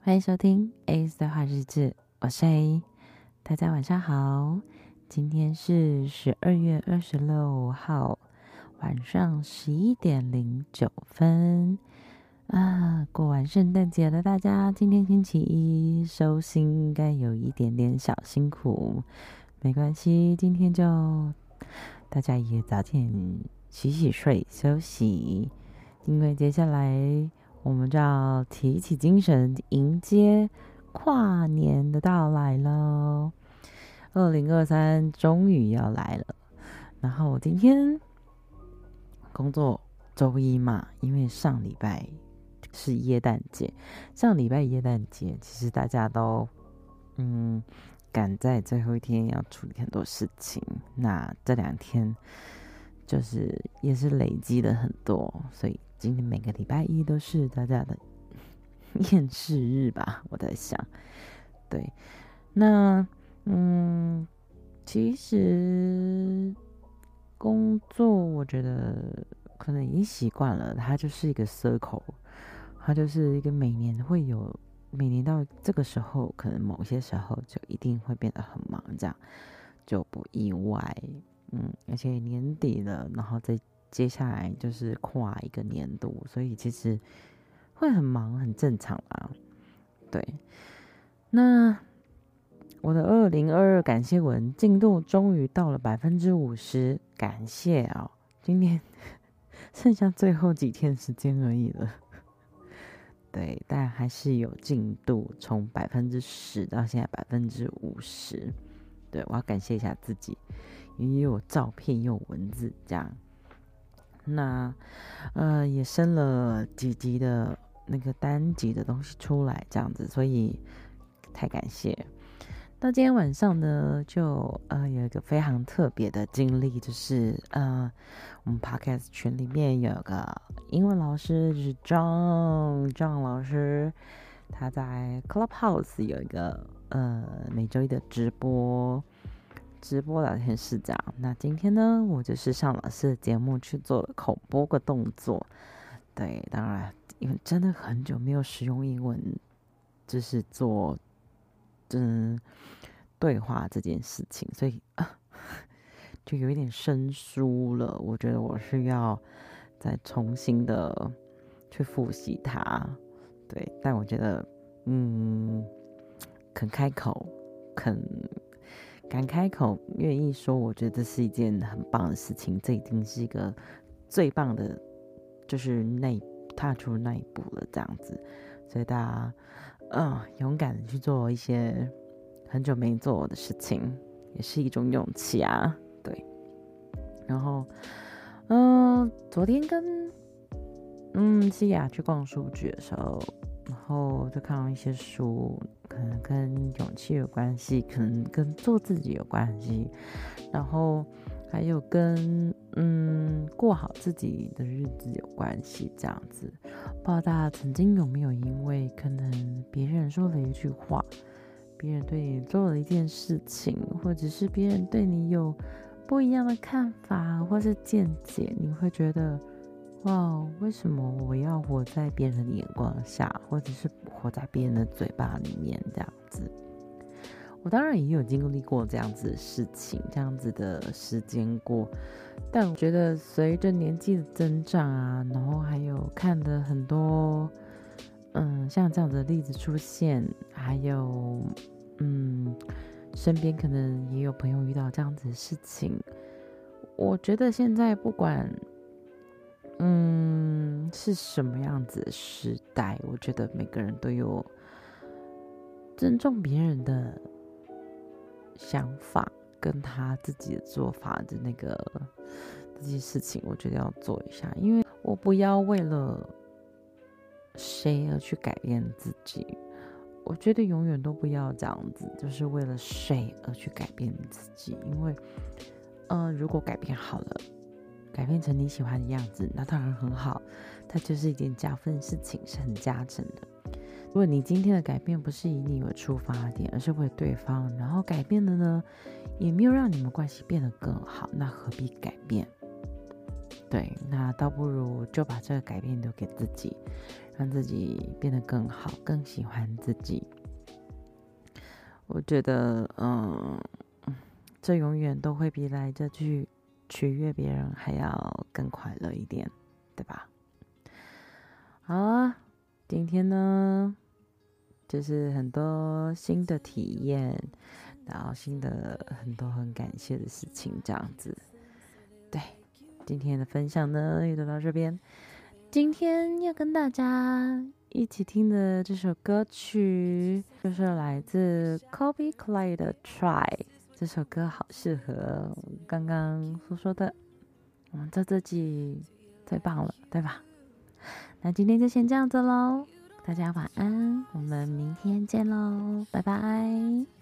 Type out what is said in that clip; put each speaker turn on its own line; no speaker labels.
欢迎收听 ACE 的话日志，我是 A，大家晚上好，今天是十二月二十六号晚上十一点零九分。啊，过完圣诞节了，大家今天星期一收心应该有一点点小辛苦，没关系，今天就大家也早点洗洗睡休息，因为接下来。我们就要提起精神，迎接跨年的到来喽！二零二三终于要来了。然后我今天工作周一嘛，因为上礼拜是耶诞节，上礼拜耶诞节，其实大家都嗯赶在最后一天要处理很多事情。那这两天就是也是累积了很多，所以。今天每个礼拜一都是大家的 厌世日吧？我在想，对，那嗯，其实工作我觉得可能已经习惯了，它就是一个 circle，它就是一个每年会有，每年到这个时候，可能某些时候就一定会变得很忙，这样就不意外。嗯，而且年底了，然后再。接下来就是跨一个年度，所以其实会很忙，很正常啊。对，那我的二零二二感谢文进度终于到了百分之五十，感谢啊！今天剩下最后几天时间而已了。对，但还是有进度，从百分之十到现在百分之五十。对，我要感谢一下自己，因为有照片又有文字这样。那，呃，也生了几集的那个单集的东西出来，这样子，所以太感谢。到今天晚上呢，就呃有一个非常特别的经历，就是呃我们 Podcast 群里面有个英文老师，就是 John John 老师，他在 Clubhouse 有一个呃每周一的直播。直播聊天室这样，那今天呢，我就是上老师的节目去做口播个动作。对，当然，因为真的很久没有使用英文，就是做嗯对话这件事情，所以啊，就有一点生疏了。我觉得我是要再重新的去复习它。对，但我觉得嗯，肯开口，肯。敢开口，愿意说，我觉得是一件很棒的事情。这已经是一个最棒的，就是那踏出那一步了，这样子。所以大家，嗯、勇敢的去做一些很久没做的事情，也是一种勇气啊。对。然后，嗯、昨天跟嗯西雅去逛书局的时候。然后就看到一些书，可能跟勇气有关系，可能跟做自己有关系，然后还有跟嗯过好自己的日子有关系，这样子。不知道大家曾经有没有因为可能别人说了一句话，别人对你做了一件事情，或者是别人对你有不一样的看法或是见解，你会觉得。哇，为什么我要活在别人的眼光下，或者是活在别人的嘴巴里面这样子？我当然也有经历过这样子的事情，这样子的时间过。但我觉得随着年纪的增长啊，然后还有看的很多，嗯，像这样子的例子出现，还有，嗯，身边可能也有朋友遇到这样子的事情。我觉得现在不管。嗯，是什么样子的时代？我觉得每个人都有尊重别人的想法，跟他自己的做法的那个这些事情，我觉得要做一下。因为我不要为了谁而去改变自己，我觉得永远都不要这样子，就是为了谁而去改变自己。因为，嗯、如果改变好了。改变成你喜欢的样子，那当然很好，它就是一件加分的事情，是很加成的。如果你今天的改变不是以你为出发点，而是为对方，然后改变的呢，也没有让你们关系变得更好，那何必改变？对，那倒不如就把这个改变留给自己，让自己变得更好，更喜欢自己。我觉得，嗯，这永远都会比来这去取悦别人还要更快乐一点，对吧？好啊，今天呢，就是很多新的体验，然后新的很多很感谢的事情，这样子，对。今天的分享呢，也就到这边。今天要跟大家一起听的这首歌曲，就是来自 Colbie Caillat 的《Try》。这首歌好适合刚刚所说的，嗯，做自己最棒了，对吧？那今天就先这样子喽，大家晚安，我们明天见喽，拜拜。